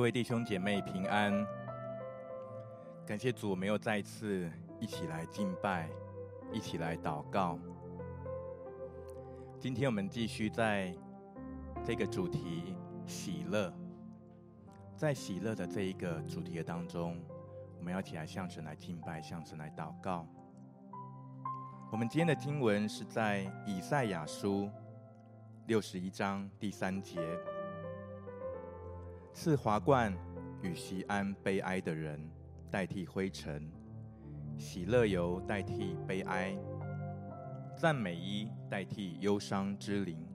各位弟兄姐妹平安，感谢主，我们又再次一起来敬拜，一起来祷告。今天我们继续在这个主题喜乐，在喜乐的这一个主题的当中，我们要起来向神来敬拜，向神来祷告。我们今天的经文是在以赛亚书六十一章第三节。赐华冠与锡安悲哀的人代替灰尘，喜乐油代替悲哀，赞美衣代替忧伤之灵，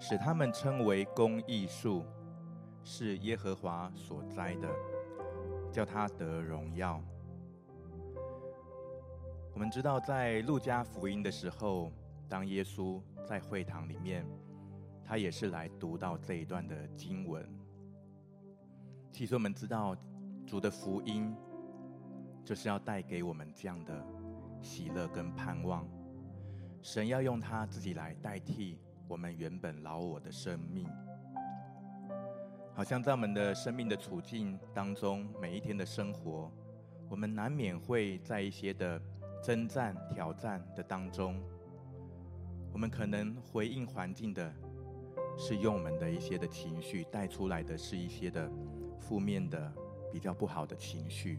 使他们称为公义树，是耶和华所栽的，叫他得荣耀。我们知道，在路加福音的时候，当耶稣在会堂里面，他也是来读到这一段的经文。其实我们知道，主的福音就是要带给我们这样的喜乐跟盼望。神要用他自己来代替我们原本老我的生命，好像在我们的生命的处境当中，每一天的生活，我们难免会在一些的征战、挑战的当中，我们可能回应环境的，是用我们的一些的情绪带出来的是一些的。负面的、比较不好的情绪，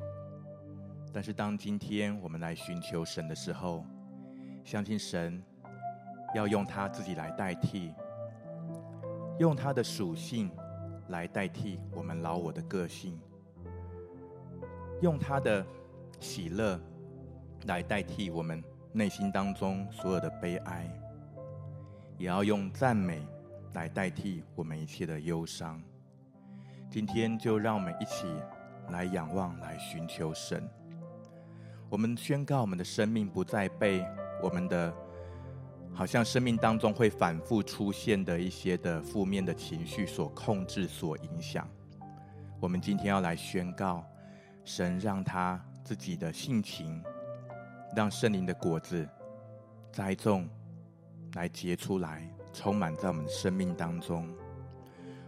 但是当今天我们来寻求神的时候，相信神要用他自己来代替，用他的属性来代替我们老我的个性，用他的喜乐来代替我们内心当中所有的悲哀，也要用赞美来代替我们一切的忧伤。今天就让我们一起来仰望，来寻求神。我们宣告，我们的生命不再被我们的，好像生命当中会反复出现的一些的负面的情绪所控制、所影响。我们今天要来宣告，神让他自己的性情，让圣灵的果子栽种，来结出来，充满在我们的生命当中。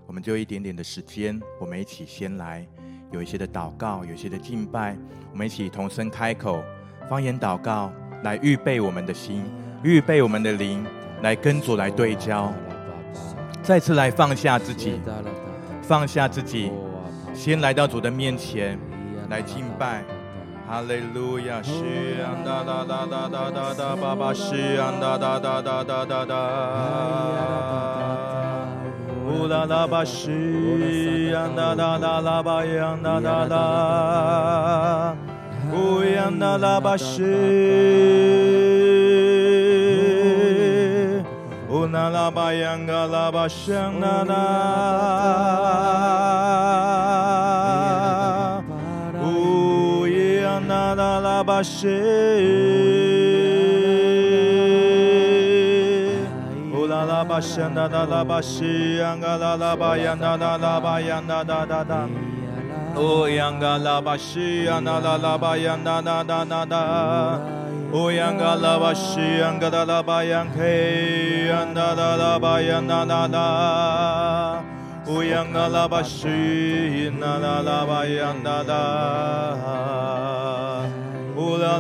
我们就一点点的时间，我们一起先来有一些的祷告，有一些的敬拜，我们一起同声开口，方言祷告，来预备我们的心，预备我们的灵，来跟主来对焦，再次来放下自己，放下自己，先来到主的面前来敬拜，哈利路亚，是啊哒哒哒哒哒哒哒，爸爸西安哒哒哒哒哒哒哒。乌拉拉巴西呀哒哒哒拉巴呀哒哒哒，乌呀哒拉巴西，乌那拉巴呀嘎拉巴香哒哒，乌呀哒哒拉巴西。巴西呀哒哒啦巴西呀嘎啦啦巴呀哒哒啦巴呀哒哒哒哒，哦呀嘎啦巴西呀哒哒啦巴呀哒哒哒哒哒，哦呀嘎啦巴西呀嘎哒啦巴呀嘿呀哒哒啦巴呀哒哒哒，哦呀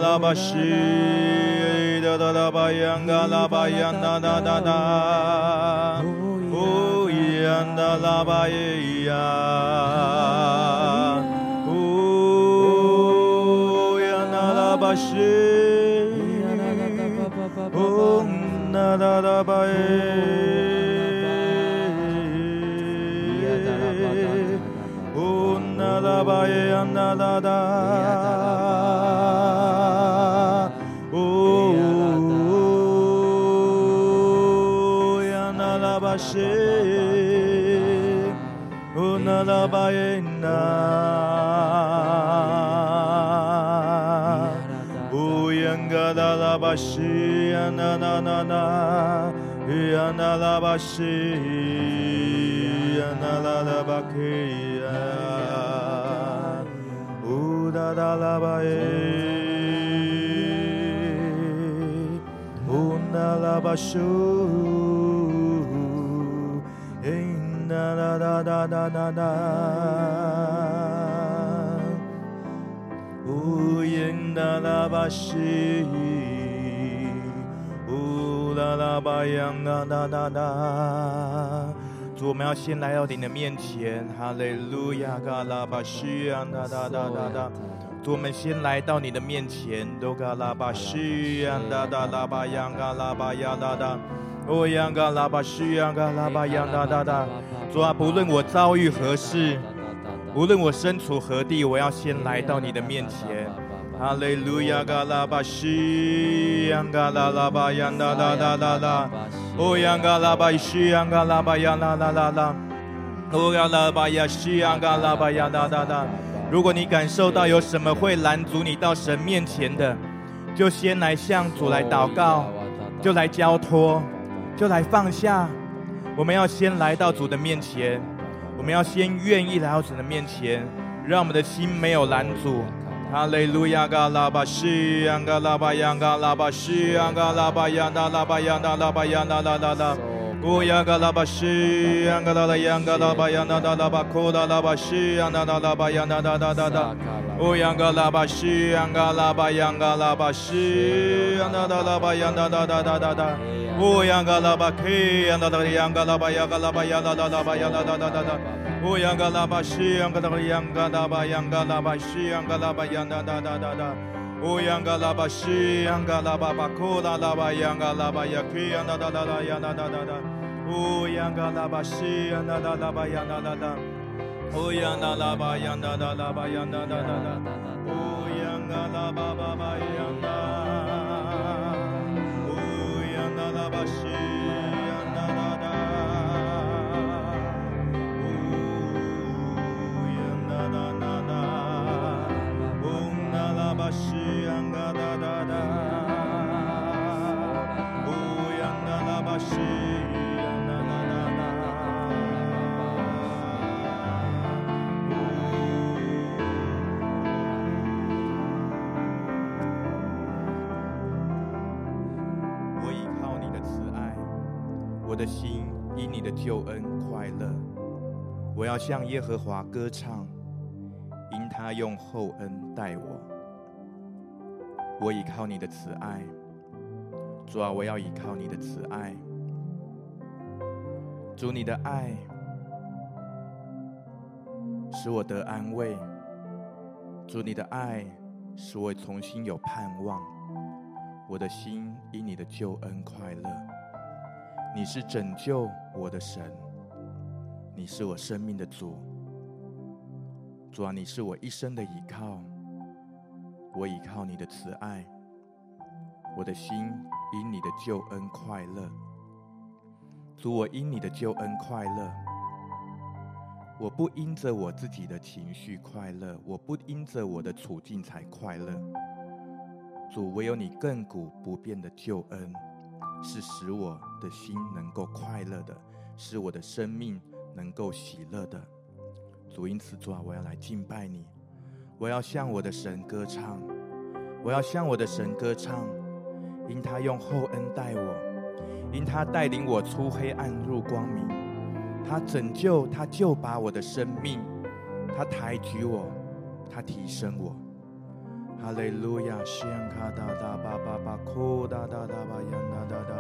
嘎啦巴西哒哒啦巴呀哒哒，哦啦啦巴西。哒哒哒吧呀嘎啦吧呀哒哒哒哒，哦呀哒啦吧耶呀，哦呀哒啦吧西，乌那拉巴耶那，乌哒哒哒哒哒哒，呜咽哒啦吧西，呜啦啦吧央哒哒哒哒。主，我们要先来到你的面前，哈利路亚，嘎拉巴西央哒哒哒哒哒。主，我们先来到你的面前，都嘎拉巴西央哒哒啦吧央嘎拉巴呀哒哒。哦，央嘎拉巴西央嘎拉巴央哒哒哒。主啊，不论我遭遇何事，无论我身处何地，我要先来到你的面前。哈利路亚，嘎拉巴西央嘎拉拉巴央哒哒哒哒哒。哦，央嘎拉巴西央嘎拉巴央哒哒哒哒。哦，嘎拉巴呀西央嘎拉巴央哒哒哒。如果你感受到有什么会拦阻你到神面前的，就先来向主来祷告，就来交托。就来放下，我们要先来到主的面前，我们要先愿意来到主的面前，让我们的心没有拦阻。哈利路亚，嘎拉巴西，央嘎拉巴央嘎拉巴西，央嘎拉巴央嘎拉巴央嘎拉巴央嘎拉拉拉，乌央嘎拉巴西，央嘎拉拉央嘎拉巴央嘎拉拉巴，库拉拉巴西，央嘎拉拉巴央嘎拉拉拉拉，乌央嘎拉巴西，央嘎拉巴央嘎拉巴西，央嘎拉拉巴央嘎拉拉拉拉拉。乌央嘎拉巴 K，央嘎拉央嘎拉巴央嘎拉巴央嘎拉拉巴央嘎拉拉拉拉。乌央嘎拉巴西，央嘎拉央嘎拉巴央嘎拉巴西，央嘎拉巴央嘎拉拉拉拉。乌央嘎拉巴西，央嘎拉巴巴库拉拉巴央嘎拉巴呀 K，央嘎拉拉拉央嘎拉拉拉。乌央嘎拉巴西，央嘎拉拉巴央嘎拉拉。乌央嘎拉巴央嘎拉拉巴央嘎拉拉拉。乌央嘎拉巴巴巴央嘎。拉巴西呀啦啦啦，呜呀啦啦啦啦，呜啦啦巴的心因你的救恩快乐，我要向耶和华歌唱，因他用厚恩待我。我倚靠你的慈爱，主啊，我要倚靠你的慈爱。主，你的爱使我得安慰，主，你的爱使我重新有盼望。我的心因你的救恩快乐。你是拯救我的神，你是我生命的主。主啊，你是我一生的依靠，我依靠你的慈爱，我的心因你的救恩快乐。主，我因你的救恩快乐，我不因着我自己的情绪快乐，我不因着我的处境才快乐。主，唯有你亘古不变的救恩。是使我的心能够快乐的，使我的生命能够喜乐的。主，因此主啊，我要来敬拜你，我要向我的神歌唱，我要向我的神歌唱，因他用厚恩待我，因他带领我出黑暗入光明，他拯救，他救拔我的生命，他抬举我，他提升我。哈利路亚，西央卡达达巴巴巴库达达达巴央达达达，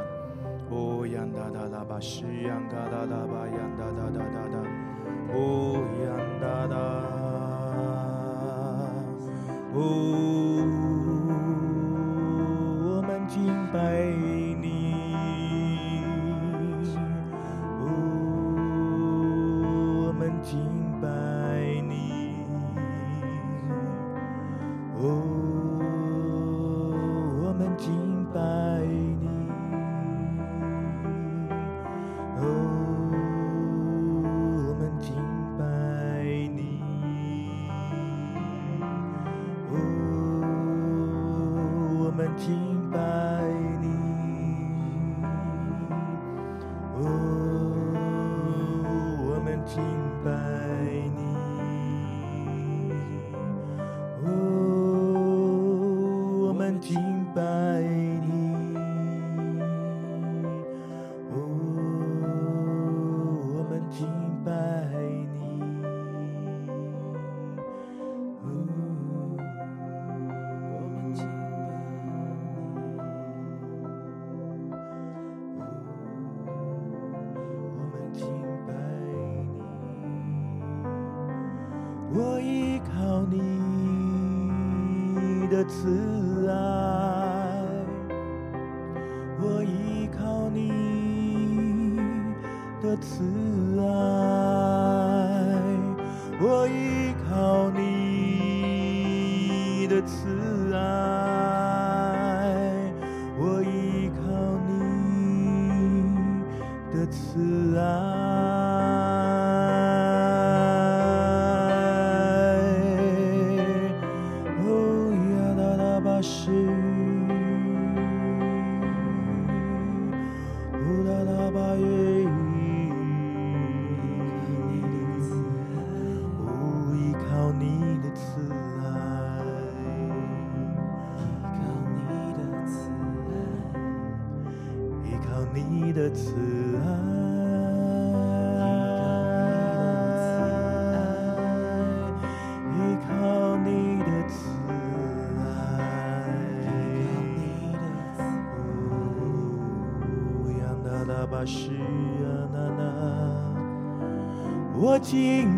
乌央达达达巴西央卡达达巴央达达达达达，乌央达达，呜，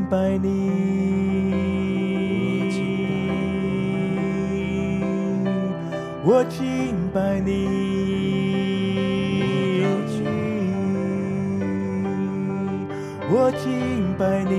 拜你，我敬拜你，我敬拜你，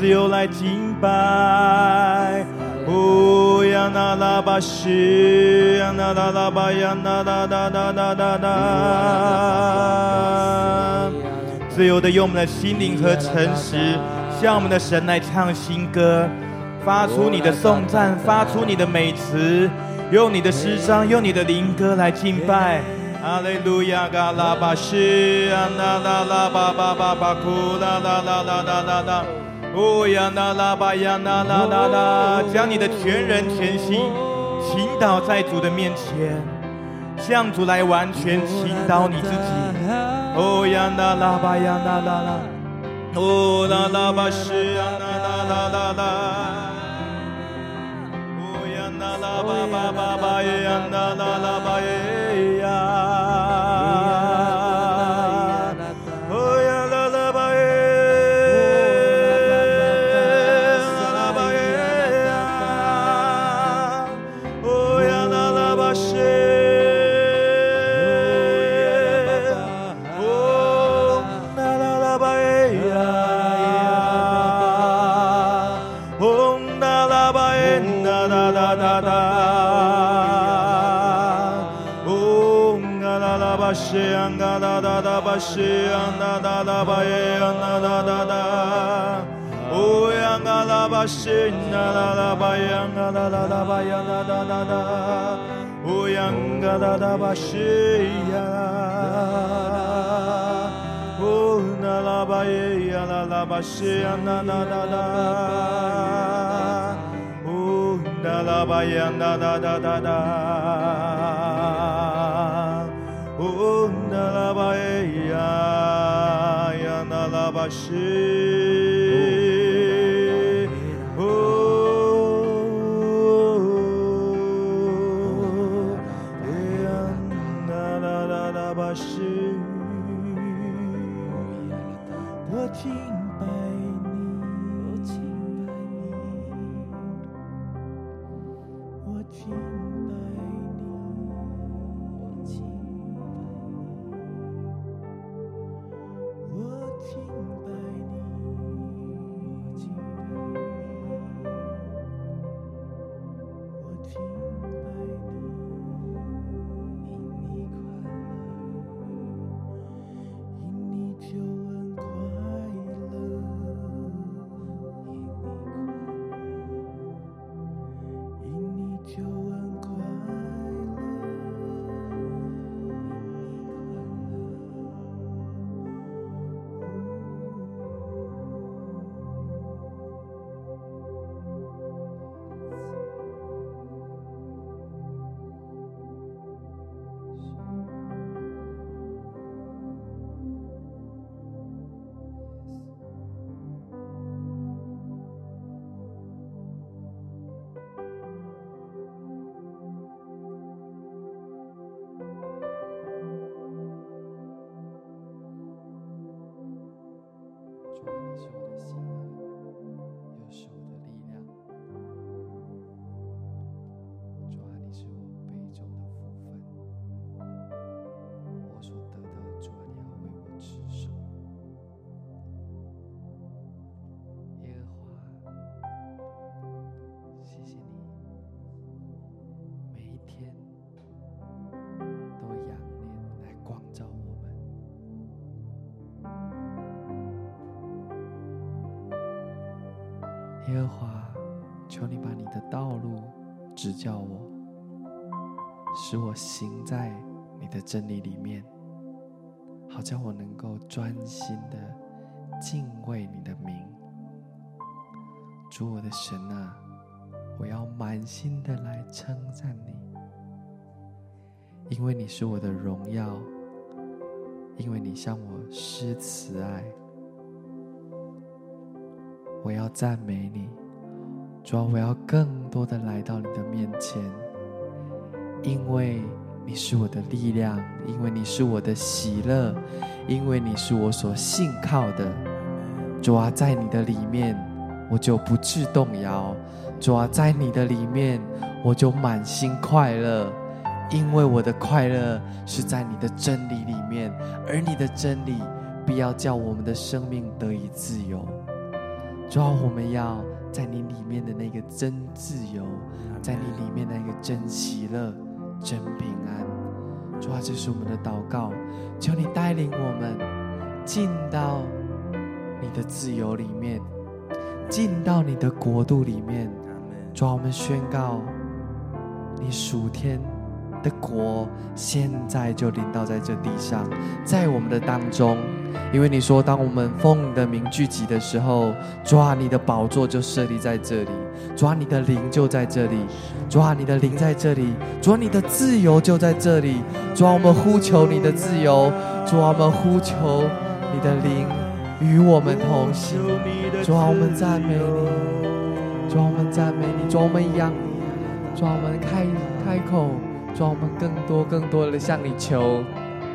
自由来敬拜。哦呀，那拉巴西呀，那拉拉巴呀，那哒哒哒哒哒哒。自由的用我们的心灵和诚实，向我们的神来唱新歌，发出你的颂赞，发出你的美词，用你的诗章，用你的灵歌来敬拜。阿利路亚，嘎拉巴西，啊那拉拉巴巴巴巴库，啦啦啦啦啦啦啦，哦呀那拉巴呀那啦啦啦，将你的全人全心倾倒在主的面前，向主来完全倾倒你自己。哦呀那拉巴呀那啦啦，哦啦啦巴是呀那啦啦啦啦，哦呀那拉巴巴巴巴呀那啦啦巴耶。呀哒哒巴西呀，乌那拉巴耶呀啦啦巴西呀哒哒哒哒，乌那拉巴耶呀耶和华，求你把你的道路指教我，使我行在你的真理里面，好叫我能够专心的敬畏你的名。主我的神啊，我要满心的来称赞你，因为你是我的荣耀，因为你向我施慈爱。我要赞美你，主啊，我要更多的来到你的面前，因为你是我的力量，因为你是我的喜乐，因为你是我所信靠的。主啊，在你的里面，我就不致动摇；主啊，在你的里面，我就满心快乐，因为我的快乐是在你的真理里面，而你的真理必要叫我们的生命得以自由。主啊，我们要在你里面的那个真自由，在你里面的那个真喜乐、真平安。主啊，这是我们的祷告，求你带领我们进到你的自由里面，进到你的国度里面。主啊，我们宣告你属天的国现在就临到在这地上，在我们的当中。因为你说，当我们奉你的名聚集的时候，主啊，你的宝座就设立在这里，主啊，你的灵就在这里，主啊，你的灵在这里，主啊，你的自由就在这里，主啊，我们呼求你的自由，主啊，我们呼求你的灵与我们同行，主啊，我们赞美你，主啊，我们赞美你，主啊，我们一样，主啊，我们开开口，主啊，我们更多更多的向你求，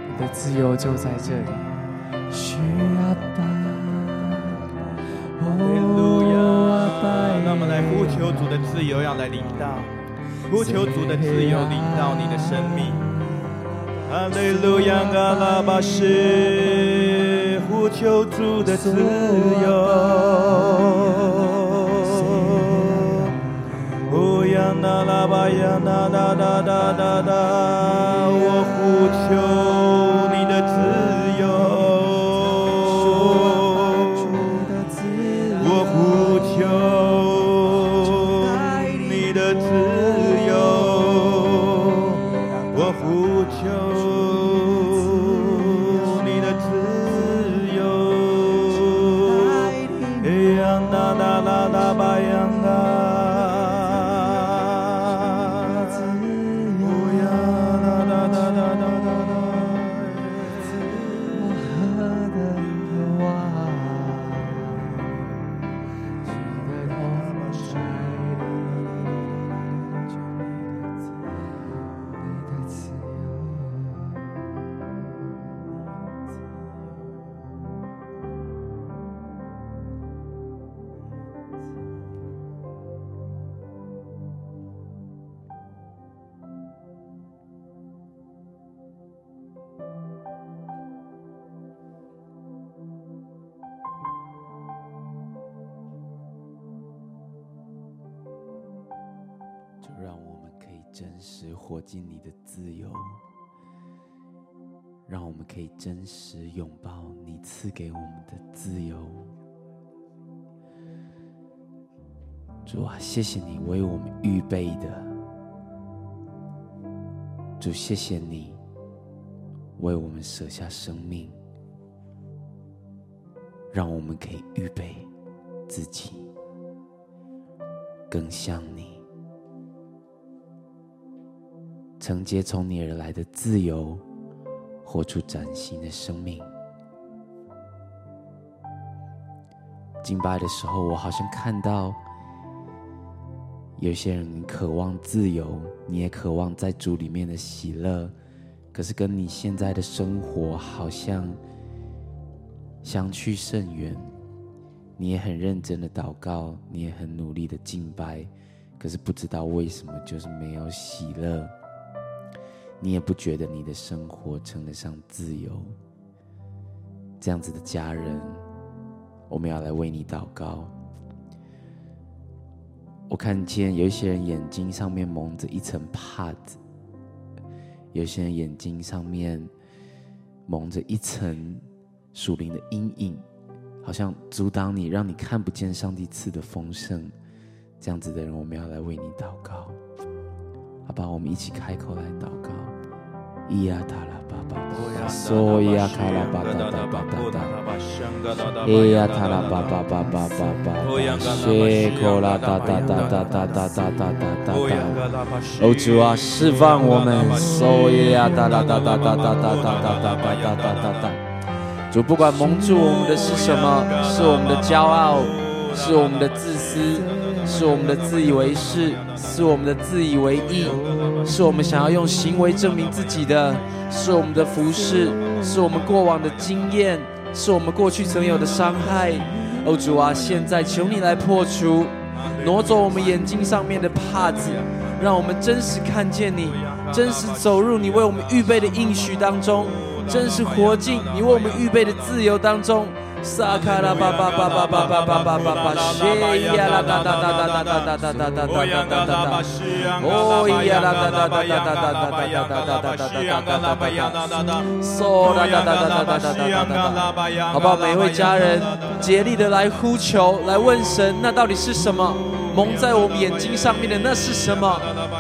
你的自由就在这里。需要！那么来呼求主的自由要来领到，呼求主的自由领到你的生命。哈利路亚，阿拉巴是，呼求主的自由。哦呀，那拉巴呀，那哒哒哒哒哒，我呼求活进你的自由，让我们可以真实拥抱你赐给我们的自由。主啊，谢谢你为我们预备的。主，谢谢你为我们舍下生命，让我们可以预备自己，更像你，承接从你而来的自由，活出崭新的生命。敬拜的时候，我好像看到。有些人渴望自由，你也渴望在主里面的喜乐，可是跟你现在的生活好像相去甚远。你也很认真的祷告，你也很努力的敬拜，可是不知道为什么就是没有喜乐。你也不觉得你的生活称得上自由。这样子的家人，我们要来为你祷告。我看见有一些人眼睛上面蒙着一层帕子，有些人眼睛上面蒙着一层属灵的阴影，好像阻挡你，让你看不见上帝赐的丰盛。这样子的人，我们要来为你祷告，好吧？我们一起开口来祷告。咿呀塔拉巴巴，嗦呀卡拉巴哒哒巴哒哒，咿呀塔拉巴巴巴巴巴巴，谢口拉哒哒哒哒哒哒哒哒哒哒。哦，主啊，释放我们，嗦呀哒啦哒哒哒哒哒哒哒哒哒哒哒哒。主，不管蒙住我们的是什么，是我们的骄傲，是我们的自私。是我们的自以为是，是我们的自以为意，是我们想要用行为证明自己的，是我们的服饰，是我们过往的经验，是我们过去曾有的伤害。哦，主啊，现在求你来破除，挪走我们眼睛上面的帕子，让我们真实看见你，真实走入你为我们预备的应许当中，真实活进你为我们预备的自由当中。撒卡拉巴巴巴巴巴巴巴巴巴巴，谢呀啦哒哒哒哒哒哒哒哒哒哒哒哒哒哒，哦呀啦哒哒哒哒哒哒哒哒哒哒哒哒哒哒哒哒哒哒，嗦啦哒哒哒哒哒哒哒哒哒，好不好？每一位家人竭力的来呼求，来问神，那到底是什么？蒙在我们眼睛上面的那是什么？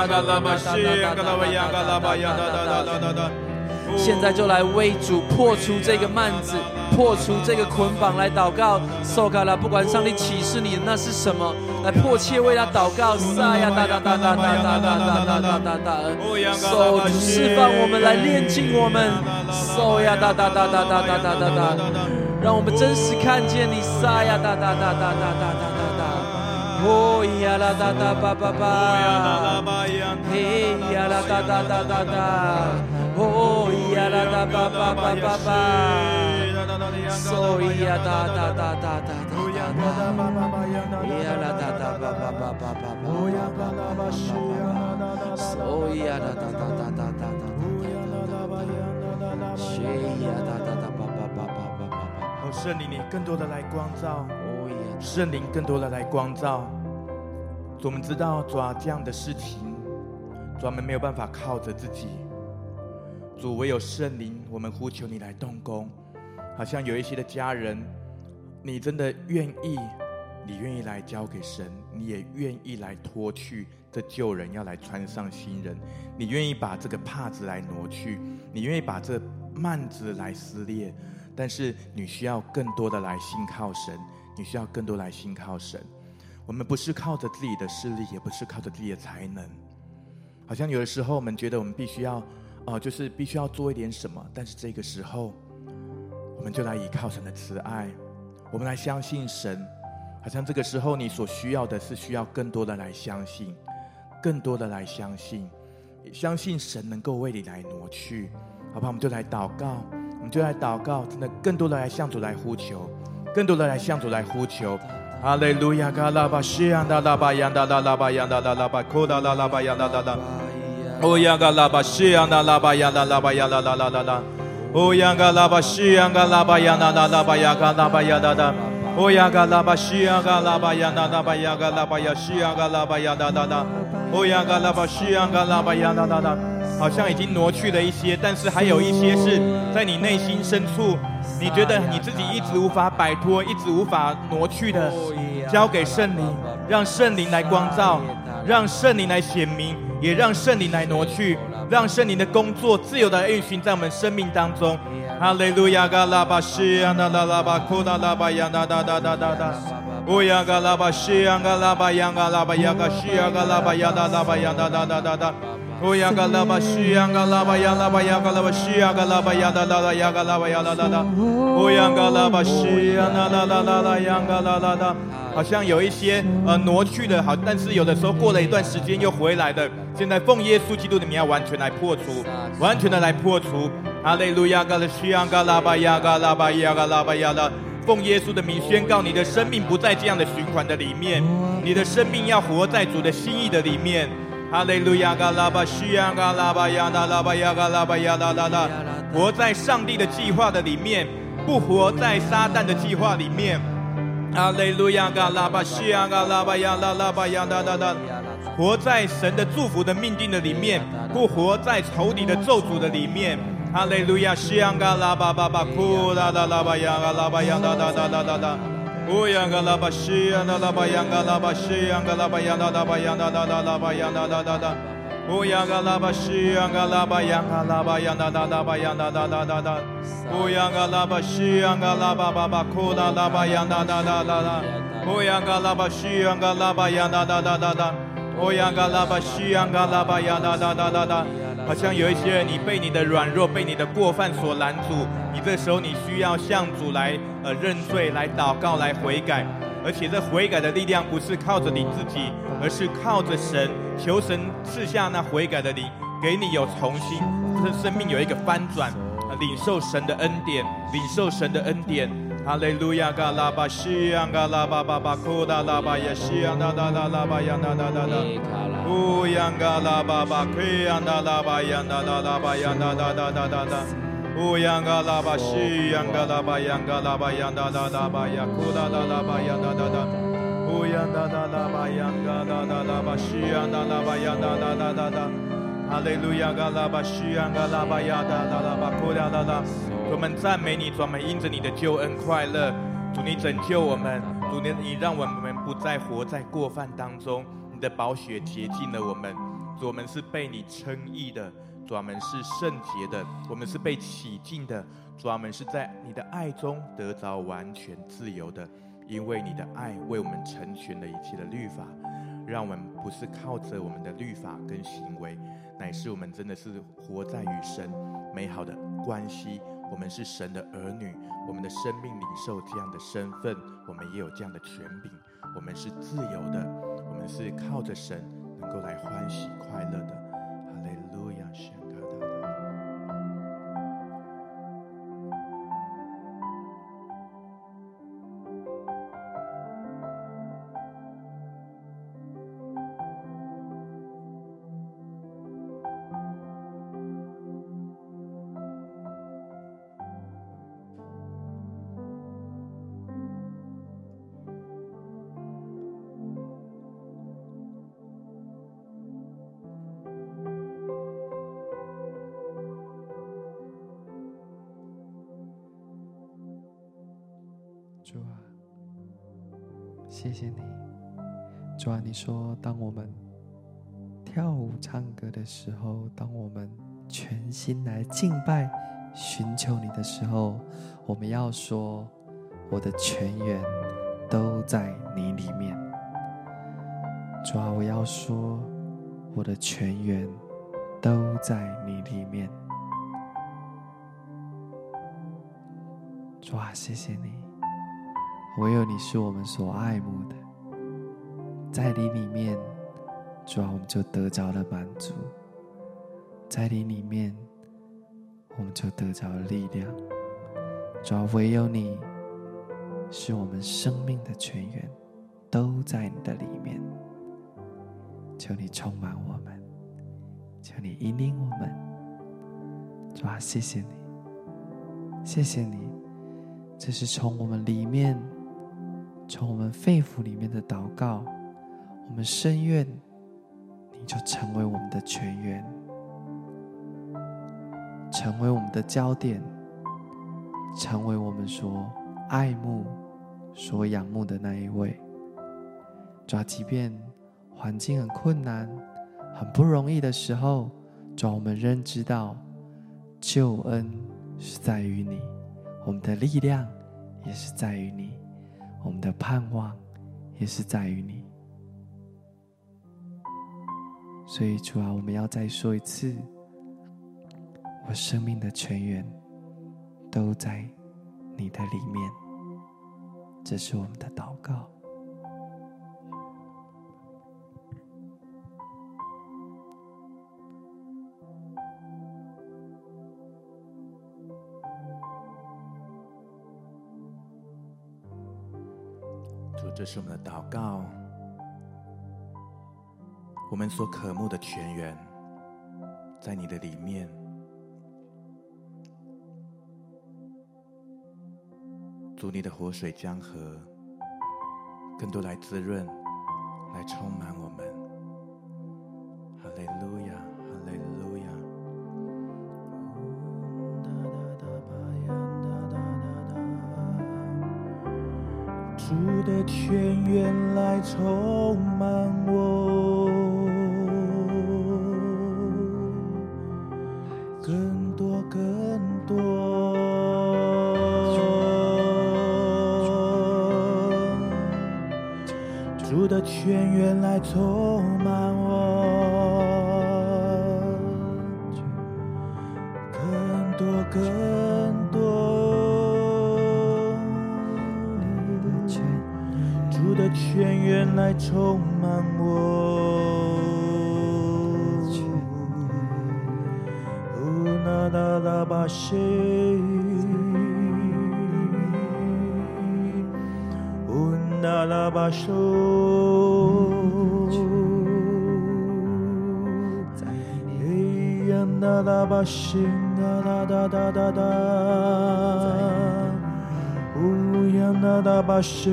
啦哒哒哒哒哒哒哒哒哒哒哒哒。现在就来为主破除这个幔子，破除这个捆绑，来祷告。受卡拉，不管上帝启示你那是什么，来迫切为他祷告。撒呀哒哒哒哒哒哒哒哒哒哒哒。受主释放我们，来炼净我们。受呀哒哒哒哒哒哒哒哒哒，让我们真实看见你。撒呀哒哒哒哒哒哒哒好圣灵，你更多的来光照。圣灵更多的来光照。我们知道，抓这样的事情，专门没有办法靠着自己。主，唯有圣灵，我们呼求你来动工。好像有一些的家人，你真的愿意，你愿意来交给神，你也愿意来脱去这旧人，要来穿上新人。你愿意把这个帕子来挪去，你愿意把这幔子来撕裂，但是你需要更多的来信靠神，你需要更多来信靠神。我们不是靠着自己的势力，也不是靠着自己的才能。好像有的时候，我们觉得我们必须要。哦，就是必须要做一点什么，但是这个时候，我们就来依靠神的慈爱，我们来相信神。好像这个时候，你所需要的是需要更多的来相信，更多的来相信，相信神能够为你来挪去，好吧？我们就来祷告，我们就来祷告，真的更多的来向主来呼求，更多的来向主来呼求。哈利路亚！嘎拉巴西亚达拉巴亚达拉拉巴亚达拉拉巴库达拉拉巴亚达达达。哦呀嘎拉巴西亚达拉巴亚达拉巴亚达拉拉拉拉。哦呀嘎拉巴西亚嘎拉巴亚达拉拉巴亚嘎拉巴亚达达。哦呀嘎拉巴西亚嘎拉巴亚达拉巴亚嘎拉巴亚西亚嘎拉巴亚达达达。哦呀嘎拉巴西亚嘎拉巴亚达达达。好像已经挪去了一些，但是还有一些是在你内心深处。你觉得你自己一直无法摆脱，一直无法挪去的，交给圣灵，让圣灵来光照，让圣灵来显明，也让圣灵来挪去，让圣灵的工作自由的运行在我们生命当中。哈利路亚！嘎拉巴西亚那拉拉巴库达拉巴亚哒哒哒哒哒哒。乌亚嘎拉巴西亚嘎拉巴亚嘎拉巴亚嘎西亚嘎拉巴亚哒拉巴亚哒哒哒哒哒。乌亚嘎拉巴西亚嘎拉巴亚拉巴亚嘎拉巴西亚嘎拉巴亚哒哒哒亚嘎拉巴亚哒哒哒。乌亚嘎拉巴西亚那拉拉拉拉亚嘎拉拉拉。好像有一些呃挪去的好，但是有的时候过了一段时间又回来的。现在奉耶稣基督的名要完全来破除，完全的来破除。哈利路亚！嘎拉西亚嘎拉巴亚嘎拉巴亚嘎拉巴亚哒。奉耶稣的名宣告，你的生命不在这样的循环的里面，你的生命要活在主的心意的里面。哈利路亚！嘎拉巴西亚嘎拉巴亚哒拉巴亚嘎拉巴亚哒哒哒，活在上帝的计划的里面，不活在撒旦的计划里面。哈利路亚！嘎拉巴西亚嘎拉巴亚哒拉巴亚哒哒哒，活在神的祝福的命定的里面，不活在仇敌的咒诅的里面。哈利路亚！西亚嘎拉巴巴巴库哒哒拉巴亚嘎拉巴亚。拉巴央嘎拉巴央嘎拉巴西央嘎拉巴央哒哒巴央哒哒哒哒巴央哒哒哒哒。乌央嘎拉巴西央嘎拉巴央嘎拉巴央哒哒哒巴央哒哒哒哒哒。乌央嘎拉巴西央嘎拉巴巴巴库哒哒巴央哒哒哒哒哒。乌央嘎拉巴西央嘎拉巴央哒哒哒哒哒。乌央嘎拉巴西央嘎拉巴央哒哒哒哒哒。好像有一些人，你被你的软弱、被你的过犯所拦阻，你这时候你需要向主来呃认罪、来祷告、来悔改，而且这悔改的力量不是靠着你自己，而是靠着神，求神赐下那悔改的灵，给你有重新，这生命有一个翻转，领受神的恩典，领受神的恩典。哈利路亚！嘎拉巴西亚嘎拉巴巴巴库达拉巴耶西亚哒哒哒拉巴亚哒哒哒哒。乌央嘎拉巴巴克央那拉巴亚那那拉巴亚那那那那那那。乌央嘎拉巴西央嘎拉巴央嘎拉巴亚那那拉巴亚库达拉拉巴亚那那那。乌央那那拉巴央嘎那那拉巴西央那拉巴亚那那那那那。哈利路亚！嘎拉巴西央嘎拉巴亚那那拉巴库达拉拉。我们赞美你，专门因着你的救恩快乐。主，你拯救我们，主，你你让我们不再活在过犯当中。你的宝血洁净了我们，我们是被你称义的，主，我们是圣洁的，我们是被洗净的，主，我们是在你的爱中得着完全自由的。因为你的爱为我们成全了一切的律法，让我们不是靠着我们的律法跟行为，乃是我们真的是活在与神美好的关系。我们是神的儿女，我们的生命领受这样的身份，我们也有这样的权柄。我们是自由的，我们是靠着神能够来欢喜快乐的。哈利路亚，神的时候，当我们全心来敬拜、寻求你的时候，我们要说，我的全源都在你里面。主啊，我要说，我的全源都在你里面。主啊，谢谢你。唯有你是我们所爱慕的，在你里面，主啊，我们就得着了满足，在你里面，我们就得着了力量。主啊，唯有你是我们生命的泉源，都在你的里面。求你充满我们，求你引领我们。主啊，谢谢你，谢谢你，这是从我们里面，从我们肺腑里面的祷告，我们深愿。就成为我们的全员，成为我们的焦点，成为我们所爱慕、所仰慕的那一位。主啊，即便环境很困难、很不容易的时候，主啊，我们仍知道救恩是在于你，我们的力量也是在于你，我们的盼望也是在于你。所以，主啊，我们要再说一次：我生命的泉源都在你的里面。这是我们的祷告。主，这是我们的祷告。我们所渴慕的泉源，在你的里面。主，你的活水江河，更多来滋润，来充满我们。哈利路亚，哈利路亚。主的泉源来充满泉源来充满我，更多更多。主的泉源来充满我。那那巴苏。巴西哒哒哒哒哒哒，乌央那达巴西，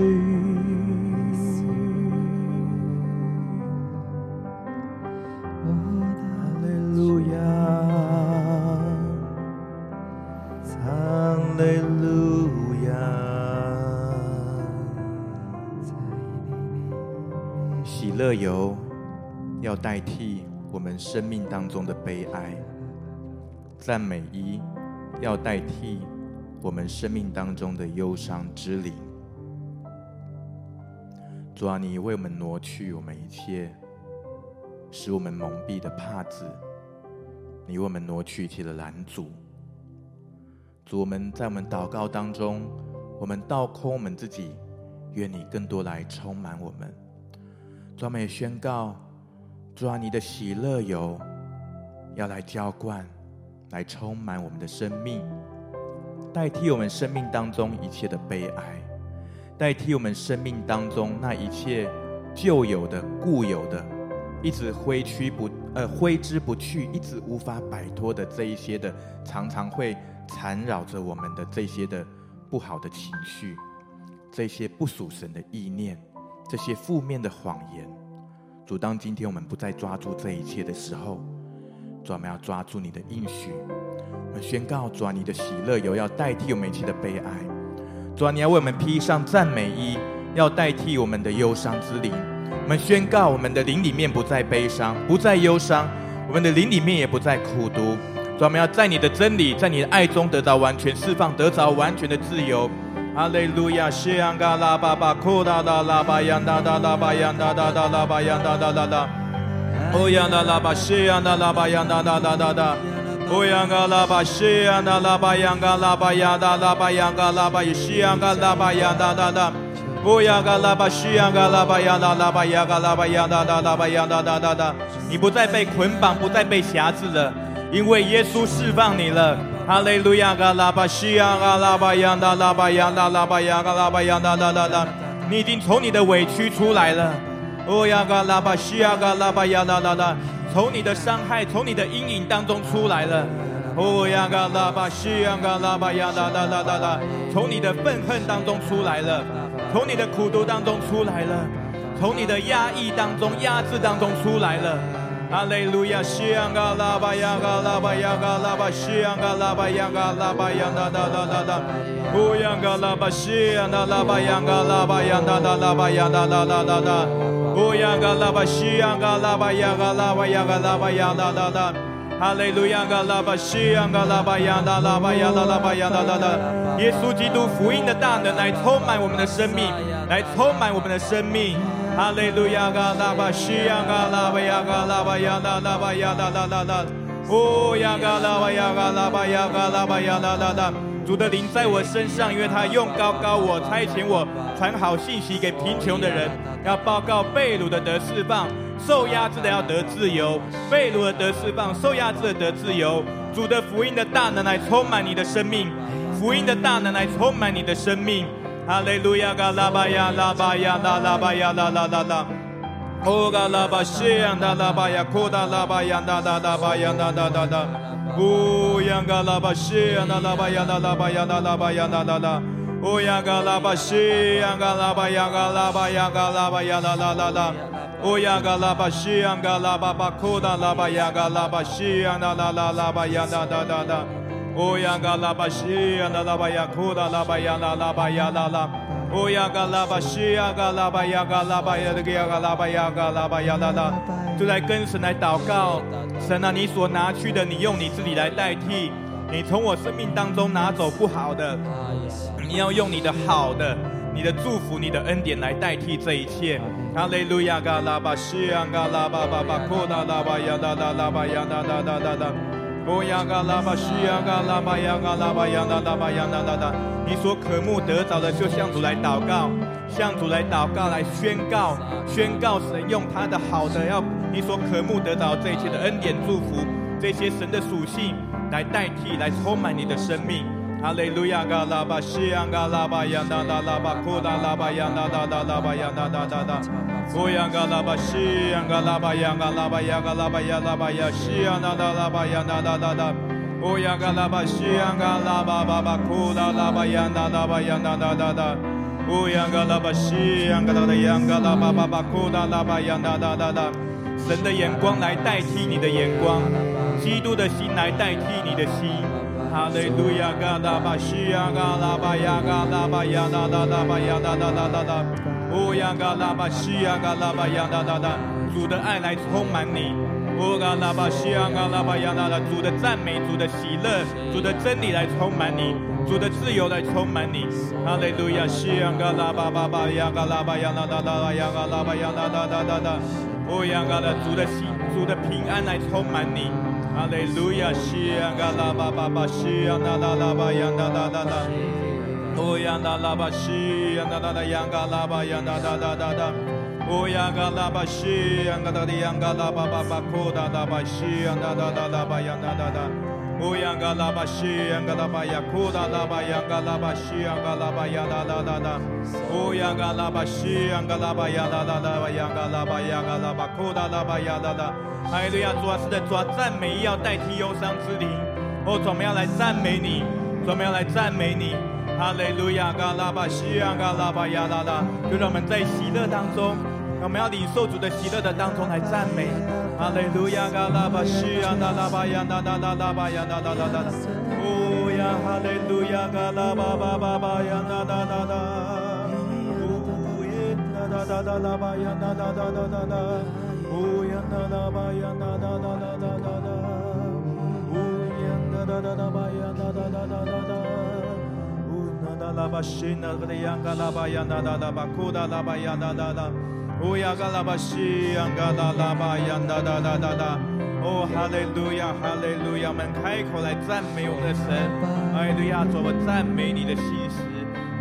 代替我们生命当中的悲哀。赞美一要代替我们生命当中的忧伤之灵。主啊，你为我们挪去我们一切使我们蒙蔽的帕子，你为我们挪去一切的拦阻。主，我们在我们祷告当中，我们倒空我们自己，愿你更多来充满我们。主啊，我们也宣告，主啊，你的喜乐油要来浇灌。来充满我们的生命，代替我们生命当中一切的悲哀，代替我们生命当中那一切旧有的、固有的，一直挥去不呃挥之不去，一直无法摆脱的这一些的，常常会缠绕着我们的这些的不好的情绪，这些不属神的意念，这些负面的谎言。主，当今天我们不再抓住这一切的时候。主，我们要抓住你的应许。我们宣告，主，你的喜乐有要代替我们一切的悲哀。主啊，你要为我们披上赞美衣，要代替我们的忧伤之灵。我们宣告，我们的灵里面不再悲伤，不再忧伤，我们的灵里面也不再苦毒。主，我们要在你的真理，在你的爱中得到完全释放，得着完全的自由。哈利路亚，西安嘎拉巴巴库达拉拉巴扬达达拉巴扬达达拉巴扬达达拉拉。哦呀那拉巴西呀那拉巴呀那那那那那，哦呀那拉巴西呀那拉巴呀那拉巴呀那拉巴呀那拉巴西呀那拉巴呀那那那，哦呀嘎拉巴西呀嘎拉巴呀啦拉巴呀嘎拉巴呀啦啦拉巴呀啦啦啦啦，你不再被捆绑，不再被辖制了，因为耶稣释放你了。哈利路亚嘎拉巴西亚嘎拉巴呀啦拉巴呀啦拉巴亚嘎拉巴呀啦啦啦啦，你已经从你的委屈出来了。哦呀嘎拉巴西亚嘎拉巴呀啦啦啦，从你的伤害，从你的阴影当中出来了。哦呀嘎拉巴西亚嘎拉巴呀啦啦啦啦啦，从你的愤恨当中出来了。从你的苦毒当中出来了，从你的压抑当中、压制当中出来了。哈利路亚，西安嘎拉巴呀嘎拉巴呀嘎拉巴西安嘎拉巴呀嘎拉巴呀哒哒哒哒哒，乌呀嘎拉巴西安哒拉巴呀嘎拉巴呀哒哒拉巴呀哒哒哒哒哒，乌呀嘎拉巴西安嘎拉巴呀嘎拉巴呀嘎拉巴呀哒哒哒。哈利路亚，嘎拉巴西，嘎拉巴呀，哒拉巴呀，哒拉巴呀，哒哒哒。耶稣基督福音的大能来充满我们的生命，来充满我们的生命。哈利路亚，嘎拉巴西，嘎拉巴呀，嘎拉巴呀，拉拉巴呀，拉拉拉拉。哦呀，嘎拉巴呀，嘎拉巴呀，嘎拉巴呀，哒哒哒。主的灵在我身上，因为他用高高我，差遣我传好信息给贫穷的人，要报告被掳的得释放。受压制的要得自由，被掳的得释放，受压制的得自由。主的福音的大能来充满你的生命，福音的大能来充满你的生命。哈利路亚，嘎拉巴呀，拉巴呀，拉拉巴呀，拉拉拉拉。哦，嘎拉巴西呀，拉拉巴呀，库达拉巴呀，拉拉拉巴呀，拉拉拉拉。哦，呀，嘎拉巴西呀，拉拉巴呀，拉拉巴呀，拉拉巴呀，拉拉拉。哦，呀，嘎拉巴西呀，嘎拉巴呀，库拉拉巴呀啦啦啦拉巴呀啦啦啦啦。哦呀嘎拉巴呀啦拉巴呀库达拉巴呀啦拉巴呀啦啦。哦呀嘎拉巴西呀嘎拉巴呀嘎拉巴呀这个呀嘎拉巴呀嘎拉巴呀啦啦。就来跟神来祷告，神啊，你所拿去的，你用你自己来代替。你从我生命当中拿走不好的，你要用你的好的。你的祝福，你的恩典来代替这一切。哈利路亚，嘎拉巴西呀，嘎拉巴巴巴，库达拉巴呀，哒哒拉巴呀，哒哒哒哒哒。哦呀，嘎拉巴西呀，嘎拉巴呀，嘎拉巴呀，哒哒巴呀，哒哒哒。你所渴慕得着的，就向主来祷告，向主来祷告，来宣告，宣告神用他的好的，要你所渴慕得着这一切的恩典祝福，这些神的属性来代替，来充满你的生命。哈利路亚，嘎拉巴西呀，嘎拉巴呀，哒哒拉巴库达拉巴呀，哒哒哒拉巴呀，哒哒哒哒。乌呀，嘎拉巴西呀，嘎拉巴呀，嘎拉巴呀，嘎拉巴呀，拉巴呀，西呀，哒哒拉巴呀，哒哒哒哒。乌呀，嘎拉巴西呀，嘎拉巴巴巴库达拉巴呀，哒哒巴呀，哒哒哒哒。哦呀，嘎拉巴西呀，嘎拉巴呀，嘎拉巴巴巴库达拉巴呀，哒哒哒哒。神的眼光来代替你的眼光，基督的心来代替你的心。哈利路亚，嘎拉巴西呀，嘎拉巴呀，嘎拉巴呀，哒哒哒巴呀，哒哒哒哒哒。哦呀，嘎拉巴西呀，嘎拉巴呀，哒哒哒。主的爱来充满你。哦，嘎拉巴西呀，嘎拉巴呀，哒哒。主的赞美，主的喜乐，主的真理来充满你，主的自由来充满你。哈利路亚，西呀，嘎拉巴巴巴呀，嘎拉巴呀，哒哒哒呀，嘎拉巴呀，哒哒哒哒哒。哦呀，嘎拉，主的喜，主的平安来充满你。哈利路亚，西呀，嘎拉巴巴巴，西呀，哒哒哒巴呀，哒哒哒哒。哦呀，哒拉巴西呀，哒哒哒呀，嘎拉巴呀，哒哒哒哒哒。哦呀，嘎拉巴西呀，嘎，拉巴巴巴，库达拉巴西呀，哒哒哒，哒哒哒。哦呀，嘎拉巴西呀，嘎拉巴呀，库达拉巴呀，嘎拉巴西呀，嘎拉巴呀，哒哒哒哒。哦呀，嘎拉巴西呀，嘎拉巴呀，哒哒哒呀，嘎拉巴呀，嘎拉巴库达拉巴雅，哒哒。哈利路亚，主啊，是的，主啊，赞美要代替忧伤之灵。哦，我们要来赞美你，我们要来赞美你。哈利路亚，嘎拉巴西呀，嘎拉巴呀，哒哒。就让我们在喜乐当中，我们要领受主的喜乐的当中来赞美。哈利路亚，嘎拉巴西呀，哒拉巴呀，哒哒哒拉巴呀，哒哒哒哒。哦呀，哈利路亚，嘎拉巴巴巴巴呀，哒哒哒哒。哦耶，哒哒哒哒拉巴呀，哒哒哒哒哒哒。哦呀，哒拉巴呀，哒哒哒哒哒哒哒。哦呀，哒哒哒哒巴呀，哒哒哒哒哒哒。哦，哒哒拉巴西那个的呀，嘎拉巴呀，哒哒哒巴库达拉巴呀，哒哒哒。哦呀，嘎拉巴西呀，嘎拉拉巴呀，哒哒哒哒哒。哦，哈利路亚，哈利路亚，我们开口来赞美我们的神。哈利路亚，主，我赞美你的信实。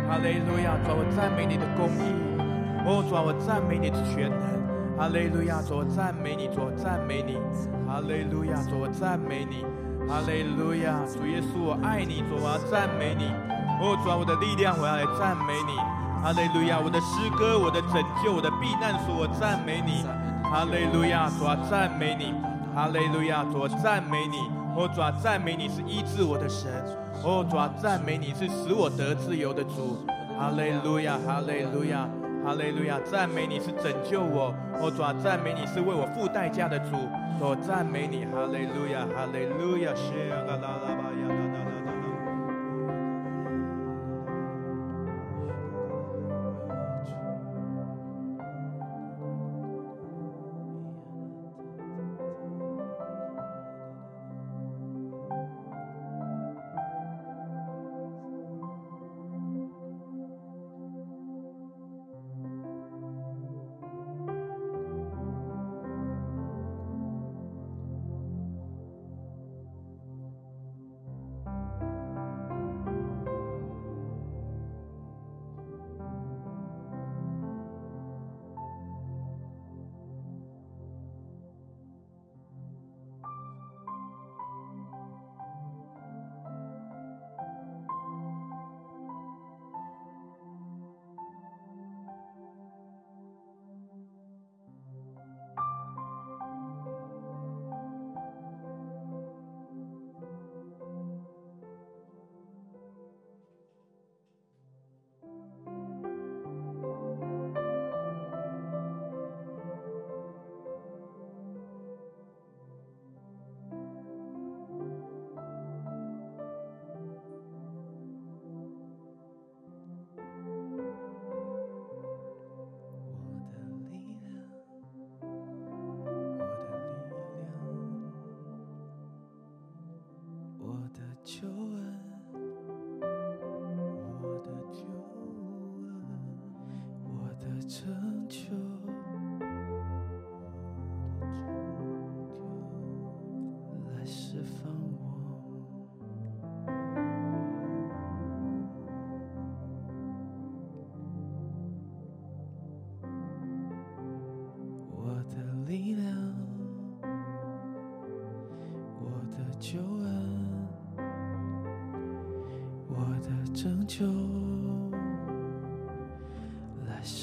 哈利路亚！主，我赞美你的公义。哦，主，我赞美你的全能。哈利路亚！主，我赞美你，主，我赞美你。哈利路亚！主，我赞美你。哈利路亚！主耶稣，我爱你，主，我要赞美你。哦，主，我的力量，我要来赞美你。哈利路亚！我的诗歌，我的拯救，我的避难所，我赞美你。哈利路亚！主啊，赞美你。哈利路亚！主，啊赞美你。哦，主啊，赞美你是医治我的神。哦，主啊，赞美你是使我得自由的主。哈利路亚，哈利路亚，哈利路亚，赞美你是拯救我。哦，主啊，赞美你是为我付代价的主。我赞美你，哈利路亚，哈利路亚，谢啊啦啦吧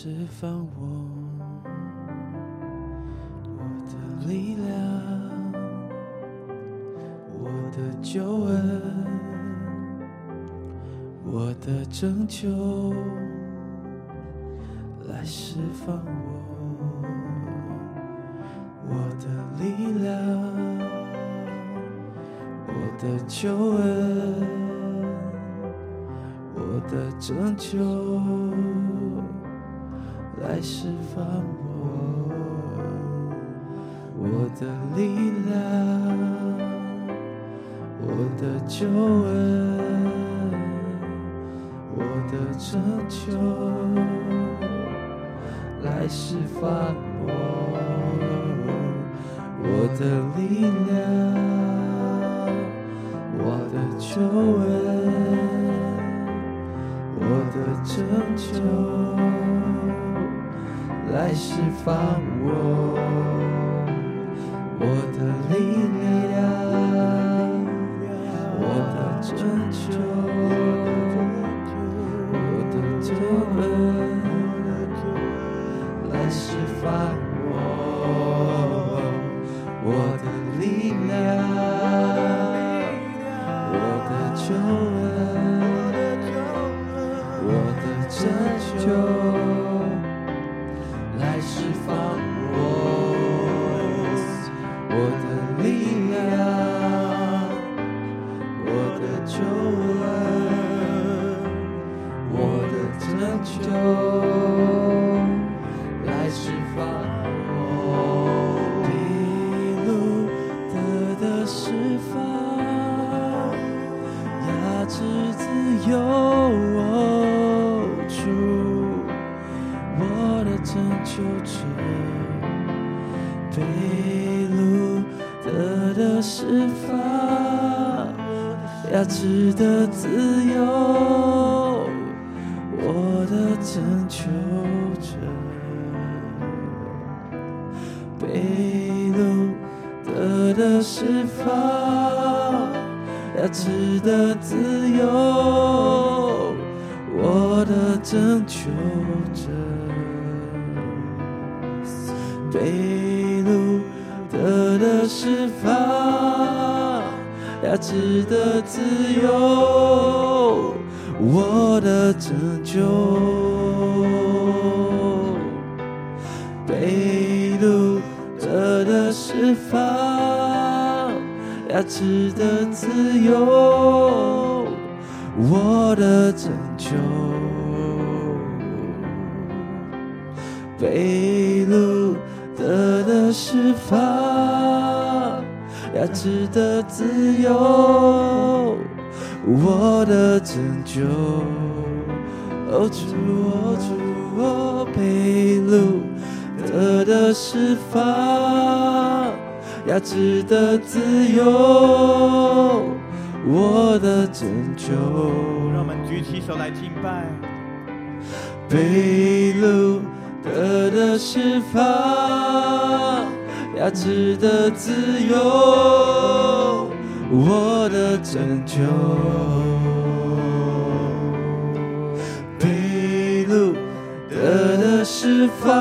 释放我，我的力量，我的救恩，我的拯救，来释放我，我的力量，我的救恩。我的拯救来释放我，我的力量，我的救恩，我的拯救来释放我，我的力量，我的救恩。释放我，被掳得的释放，要值得自由，我的拯救，哦主，哦主，哦被掳得的释放。要值得自由，我的拯救。让我们举起手来敬拜。被掳得的释放，压制的自由，我的拯救。被掳得的释放。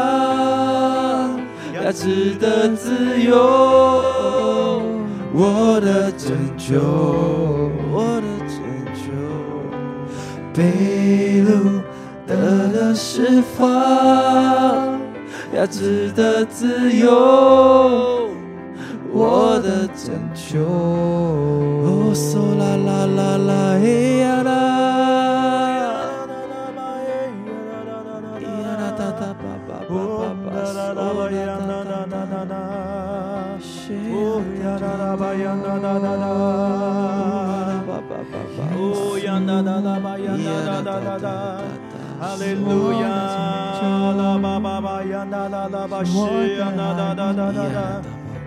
压制的自由，我的拯救，我的拯救，被掳得的释放，要值得自由，我的拯救。哦，啦啦啦啦，嘿呀啦。哈利路亚，啦吧吧吧呀，啦啦啦吧，是呀，啦啦啦啦啦啦，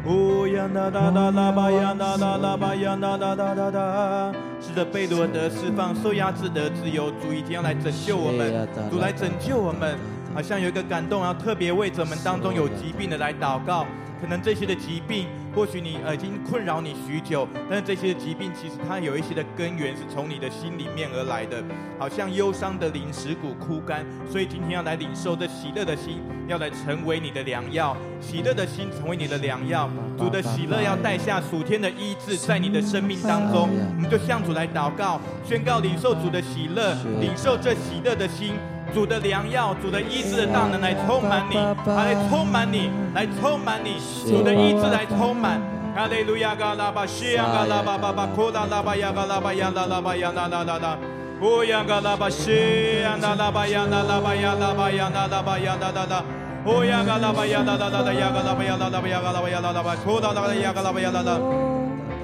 哦呀，啦啦啦啦吧呀，啦啦啦吧呀，啦啦啦啦啦，是的，被掳得释放，受压制得自由，主已经要来拯救我们，主来拯救我们，好像有一个感动，要特别为着我们当中有疾病的来祷告，可能这些的疾病。或许你呃已经困扰你许久，但是这些疾病其实它有一些的根源是从你的心里面而来的，好像忧伤的灵，石骨枯干。所以今天要来领受这喜乐的心，要来成为你的良药。喜乐的心成为你的良药，主的喜乐要带下属天的医治在你的生命当中。我们就向主来祷告，宣告领受主的喜乐，领受这喜乐的心。主的良药，主的医治的大能来充满你，来充满你，来充满你，主的医治来充满。哈利路亚，嘎拉巴西，嘎拉巴巴巴，库拉拉巴呀，嘎拉巴呀，拉拉巴呀，拉拉拉拉，乌呀，嘎拉巴西，拉拉巴呀，拉拉巴呀，拉巴呀，拉拉巴呀，拉拉拉，乌呀，嘎拉巴呀，拉拉拉拉呀，嘎拉巴呀，拉拉巴呀，嘎拉巴呀，拉拉巴，库拉拉巴呀，嘎拉巴呀，拉拉，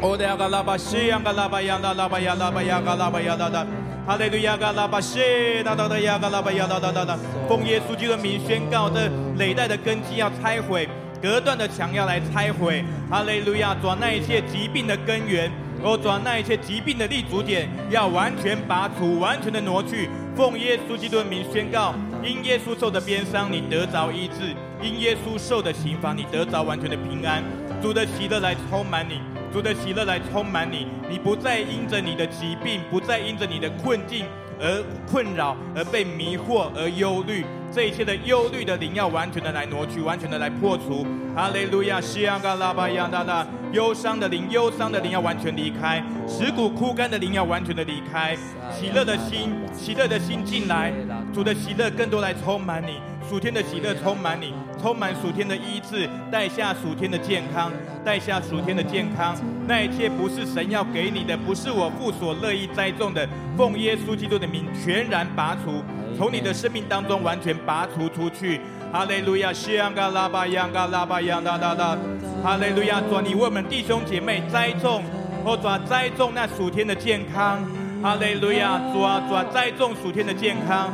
乌呀，嘎拉巴西，嘎拉巴呀，拉拉巴呀，拉巴呀，嘎拉巴呀，拉拉。哈利路亚，嘎拉巴谢，哒哒哒呀，嘎拉巴呀，哒哒哒哒，奉耶稣基督的名宣告：这累代的根基要拆毁，隔断的墙要来拆毁。哈利路亚，转那一切疾病的根源，哦，转那一切疾病的立足点，要完全拔除，完全的挪去。奉耶稣基督的名宣告：因耶稣受的鞭伤，你得着医治；因耶稣受的刑罚，你得着完全的平安。主的喜乐来充满你。主的喜乐来充满你，你不再因着你的疾病，不再因着你的困境而困扰，而被迷惑而忧虑。这一切的忧虑的灵要完全的来挪去，完全的来破除。哈利路亚，西安嘎拉巴亚大大，忧伤的灵，忧伤的灵要完全离开，使骨枯干的灵要完全的离开，喜乐的心，喜乐的心进来，主的喜乐更多来充满你。属天的喜乐充满你，充满属天的医治，带下属天的健康，带下属天的健康。那一切不是神要给你的，不是我父所乐意栽种的。奉耶稣基督的名，全然拔除，从你的生命当中完全拔除出去。哈利路亚，西安嘎拉巴扬嘎拉巴扬哒哒哒。哈利路亚，主你为我们弟兄姐妹栽种，或者栽种那属天的健康。哈利路亚，主啊主啊，栽种属天的健康。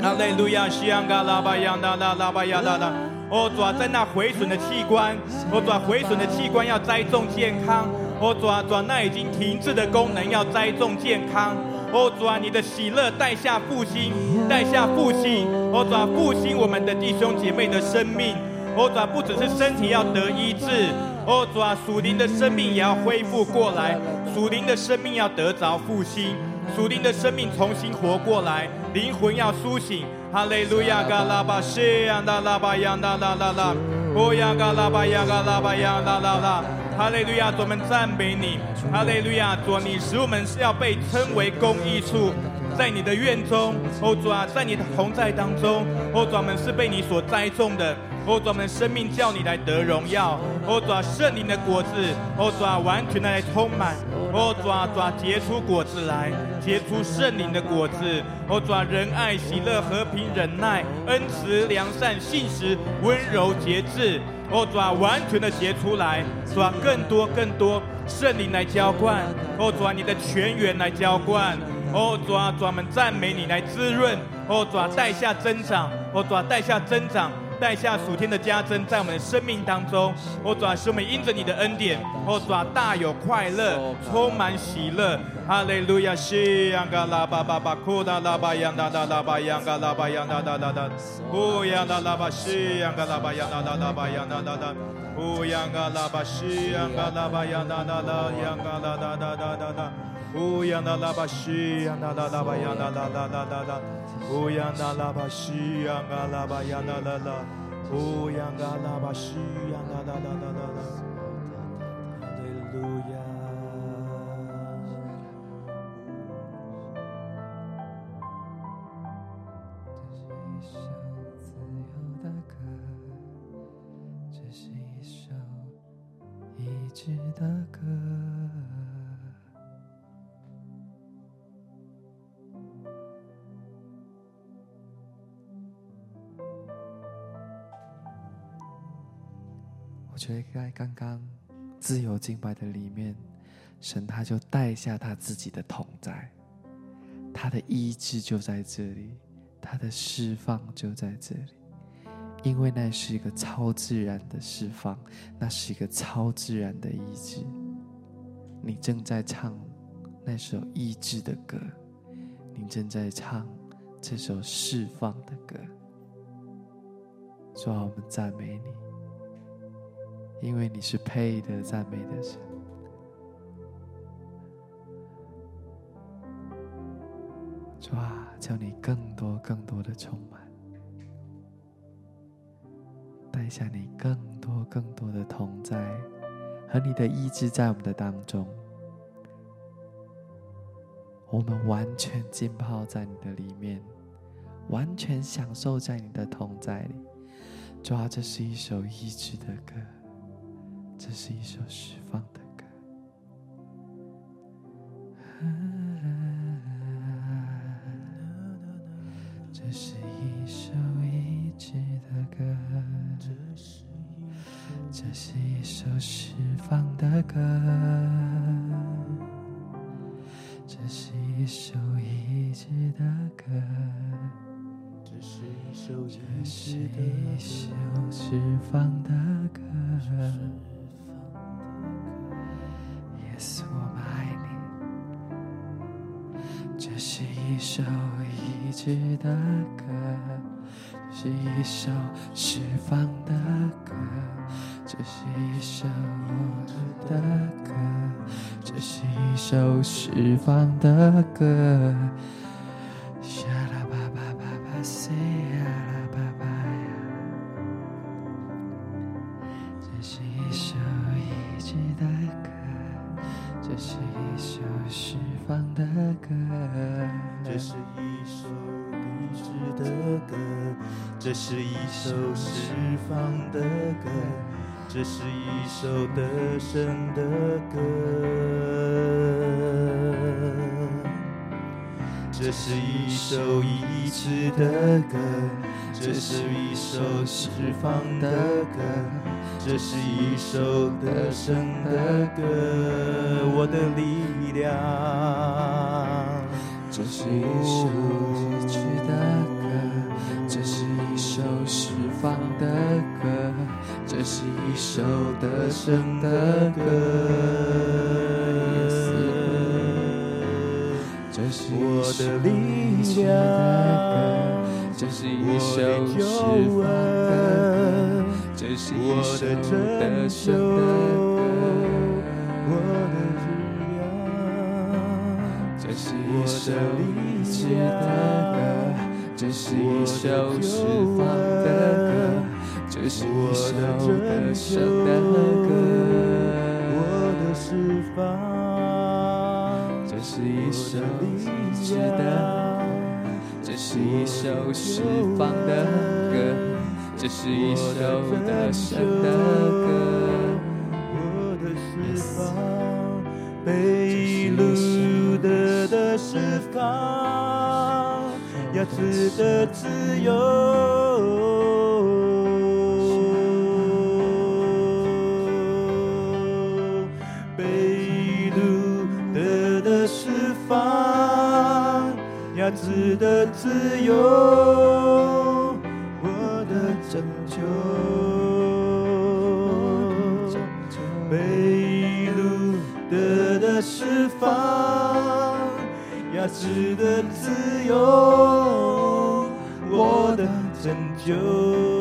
哈利路亚，西安嘎拉巴扬哒哒拉巴亚哒哒。哦，主啊，在那毁损的器官，哦，主啊，毁损的器官要栽种健康。哦，主啊，主啊，那已经停滞的功能要栽种健康。哦，主啊，你的喜乐带下复兴，带下复兴。哦，主啊，复兴我们的弟兄姐妹的生命。哦，主啊，不只是身体要得医治。哦，主啊，属灵的生命也要恢复过来，属灵的生命要得着复兴，属灵的生命重新活过来，灵魂要苏醒。哈利路亚，嘎拉巴西呀，拉拉巴呀，拉拉拉拉，哦呀，嘎拉巴呀，嘎拉巴呀，拉拉拉。哈利路亚，主，我们赞美你。哈利路亚，主，你使我们是要被称为公义处。在你的院中，哦主啊，在你的同在当中，哦主，我们是被你所栽种的，哦主，我们生命叫你来得荣耀，哦主啊，圣灵的果子，哦主啊，完全的来充满，哦抓抓，结出果子来，结出圣灵的果子，哦抓，仁爱、喜乐、和平、忍耐、恩慈、良善、信实、温柔、节制，哦抓，完全的结出来，抓，更多更多圣灵来浇灌，哦抓，你的泉源来浇灌。哦，主啊，主啊，我们赞美你来滋润。哦，抓，带下增长。哦，抓，带下增长，带下属天的加增在我们的生命当中。哦，主啊，使我们因着你的恩典，哦，主啊，大有快乐，充满喜乐。哈利路亚，西呀嘎拉巴巴巴，库达拉巴呀哒哒拉巴呀嘎拉巴呀哒哒哒哒，乌呀达拉巴西呀嘎拉巴呀哒哒拉巴呀达达达，乌呀嘎拉巴西呀嘎拉巴呀达达拉呀嘎拉达达达达达。乌央那拉巴西央那拉拉巴央那拉拉拉拉拉，乌央那拉巴西央那拉巴央那敬拜的里面，神他就带下他自己的同在，他的医治就在这里，他的释放就在这里，因为那是一个超自然的释放，那是一个超自然的医治。你正在唱那首医治的歌，你正在唱这首释放的歌，主啊，我们赞美你。因为你是配得赞美的神，主啊，求你更多更多的充满，带下你更多更多的同在和你的意志在我们的当中，我们完全浸泡在你的里面，完全享受在你的同在里。主啊，这是一首意志的歌。这是一首释放的歌，这是一首医治的歌，这是一首释放的歌，这是一首医治的歌，这是一首释放的是。一首医治的歌，这是一首释放的歌，这是一首爱的歌，这是一首释放的歌。这是一首得胜的歌，这是一首医治的歌，这是一首释放的歌，这是一首得胜的歌，我的力量。这是一首医治的歌，这是一首释放的歌。这是一首得胜的歌这是一首离别歌这是一首释放的歌。这是一首得你的歌这是一首有你的歌这是一首释放的歌这是一首得胜的歌。我的释放，这是一首医治的，这是一首释放的歌，这是一首得胜的歌。我的释放，被掳的的释放，睚子的自由。子的自由，我的拯救，被路德的释放，睚子的自由，我的拯救。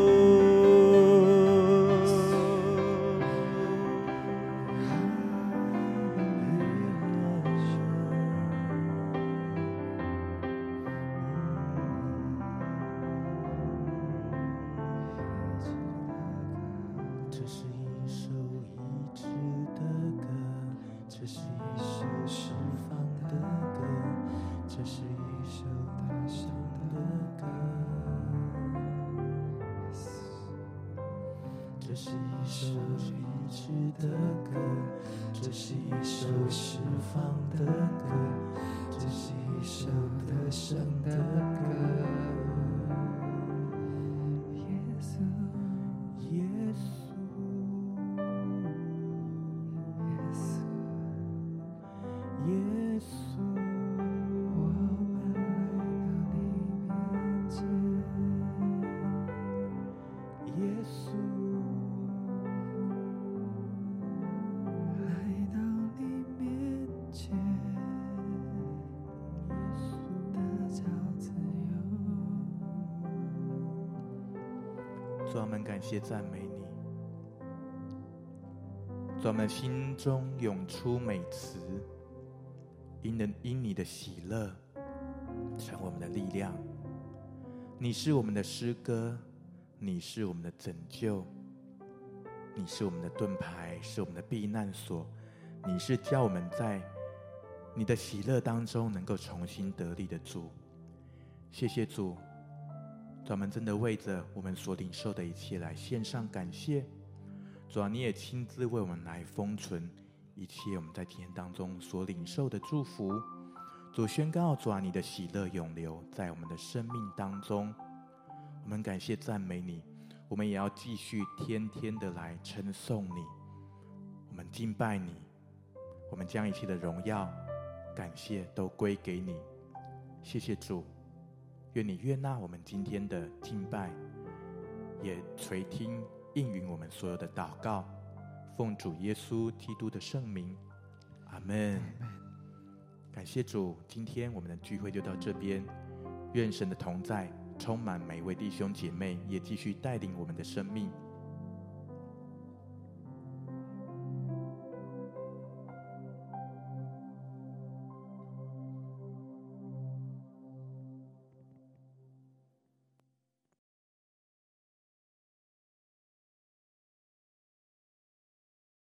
主，感谢赞美你。主，我们心中涌出美词，因能因你的喜乐成我们的力量。你是我们的诗歌，你是我们的拯救，你是我们的盾牌，是我们的避难所。你是叫我们在你的喜乐当中能够重新得力的主。谢谢主。专门真的为着我们所领受的一切来献上感谢。主啊，你也亲自为我们来封存一切我们在天当中所领受的祝福。主宣告，主啊，你的喜乐永留在我们的生命当中。我们感谢赞美你，我们也要继续天天的来称颂你。我们敬拜你，我们将一切的荣耀、感谢都归给你。谢谢主。愿你悦纳我们今天的敬拜，也垂听应允我们所有的祷告，奉主耶稣基督的圣名，阿门。感谢主，今天我们的聚会就到这边。愿神的同在充满每位弟兄姐妹，也继续带领我们的生命。